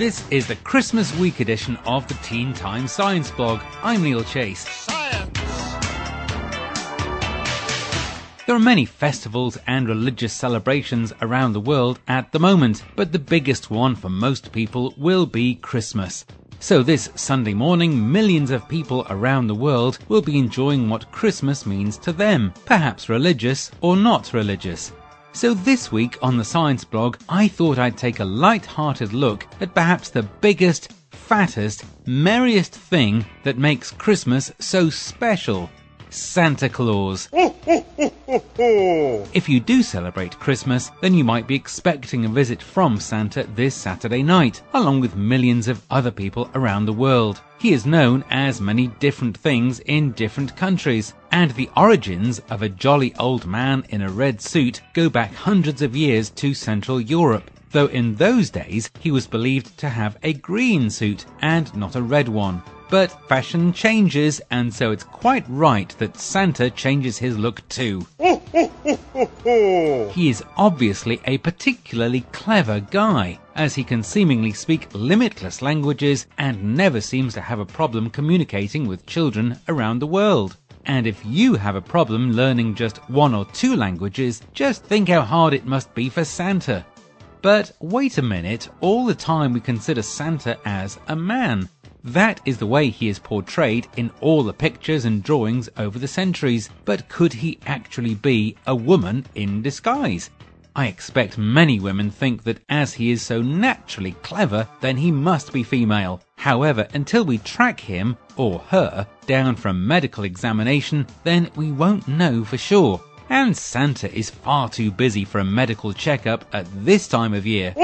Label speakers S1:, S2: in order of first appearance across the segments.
S1: This is the Christmas week edition of the Teen Time Science blog. I'm Neil Chase.
S2: Science!
S1: There are many festivals and religious celebrations around the world at the moment, but the biggest one for most people will be Christmas. So this Sunday morning, millions of people around the world will be enjoying what Christmas means to them, perhaps religious or not religious. So this week on the Science blog, I thought I'd take a light-hearted look at perhaps the biggest, fattest, merriest thing that makes Christmas so special. Santa Claus. If you do celebrate Christmas, then you might be expecting a visit from Santa this Saturday night, along with millions of other people around the world. He is known as many different things in different countries, and the origins of a jolly old man in a red suit go back hundreds of years to Central Europe. Though in those days he was believed to have a green suit and not a red one. But fashion changes, and so it's quite right that Santa changes his look too. He is obviously a particularly clever guy, as he can seemingly speak limitless languages and never seems to have a problem communicating with children around the world. And if you have a problem learning just one or two languages, just think how hard it must be for Santa. But wait a minute, all the time we consider Santa as a man. That is the way he is portrayed in all the pictures and drawings over the centuries, but could he actually be a woman in disguise? I expect many women think that as he is so naturally clever, then he must be female. However, until we track him, or her, down from medical examination, then we won't know for sure. And Santa is far too busy for a medical checkup at this time of year.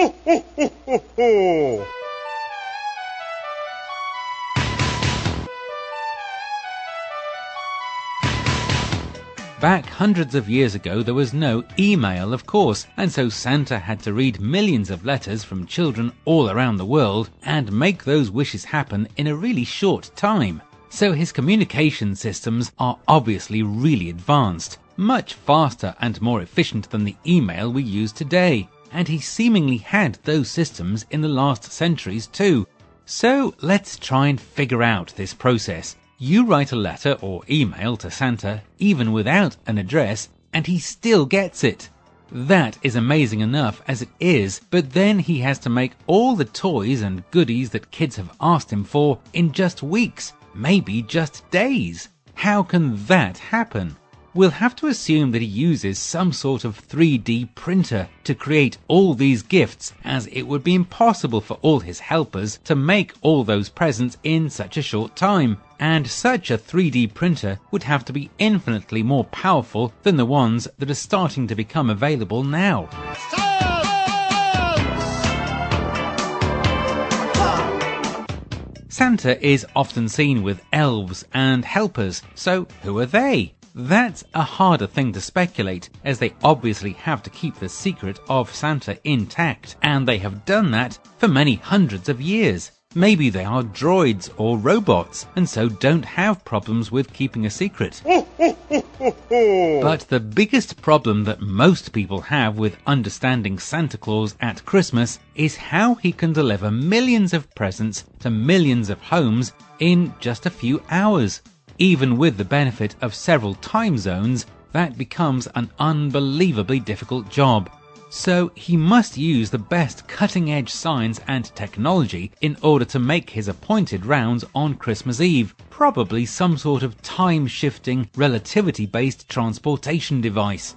S1: Back hundreds of years ago, there was no email, of course, and so Santa had to read millions of letters from children all around the world and make those wishes happen in a really short time. So his communication systems are obviously really advanced, much faster and more efficient than the email we use today. And he seemingly had those systems in the last centuries too. So let's try and figure out this process. You write a letter or email to Santa even without an address and he still gets it. That is amazing enough as it is, but then he has to make all the toys and goodies that kids have asked him for in just weeks, maybe just days. How can that happen? we'll have to assume that he uses some sort of 3D printer to create all these gifts, as it would be impossible for all his helpers to make all those presents in such a short time. And such a 3D printer would have to be infinitely more powerful than the ones that are starting to become available now. Santa is often seen with elves and helpers, so who are they? That's a harder thing to speculate, as they obviously have to keep the secret of Santa intact, and they have done that for many hundreds of years. Maybe they are droids or robots, and so don't have problems with keeping a secret. but the biggest problem that most people have with understanding Santa Claus at Christmas is how he can deliver millions of presents to millions of homes in just a few hours. Even with the benefit of several time zones, that becomes an unbelievably difficult job. So he must use the best cutting edge science and technology in order to make his appointed rounds on Christmas Eve, probably some sort of time shifting, relativity based transportation device.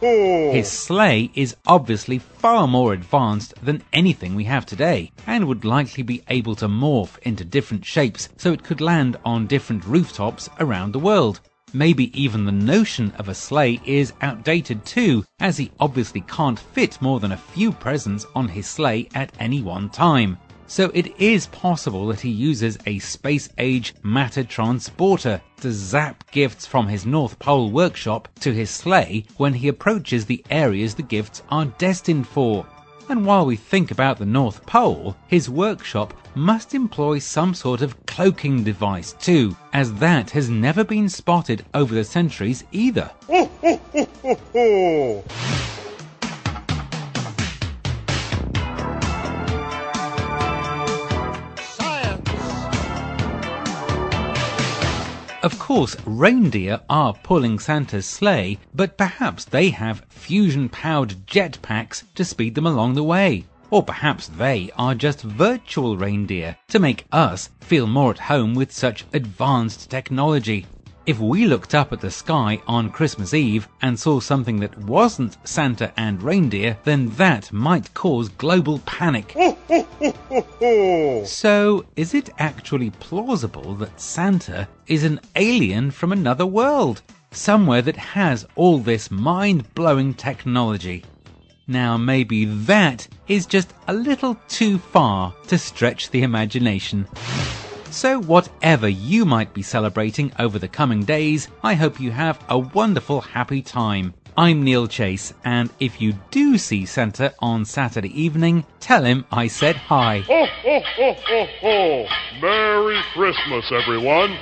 S1: his sleigh is obviously far more advanced than anything we have today, and would likely be able to morph into different shapes so it could land on different rooftops around the world. Maybe even the notion of a sleigh is outdated too, as he obviously can't fit more than a few presents on his sleigh at any one time. So it is possible that he uses a space age matter transporter to zap gifts from his North Pole workshop to his sleigh when he approaches the areas the gifts are destined for. And while we think about the North Pole, his workshop must employ some sort of cloaking device too, as that has never been spotted over the centuries either. Of course, reindeer are pulling Santa's sleigh, but perhaps they have fusion powered jetpacks to speed them along the way. Or perhaps they are just virtual reindeer to make us feel more at home with such advanced technology. If we looked up at the sky on Christmas Eve and saw something that wasn't Santa and reindeer, then that might cause global panic. so, is it actually plausible that Santa is an alien from another world? Somewhere that has all this mind blowing technology? Now, maybe that is just a little too far to stretch the imagination. So, whatever you might be celebrating over the coming days, I hope you have a wonderful, happy time. I'm Neil Chase, and if you do see Santa on Saturday evening, tell him I said hi.
S2: Ho, ho, ho, ho, ho! Merry Christmas, everyone!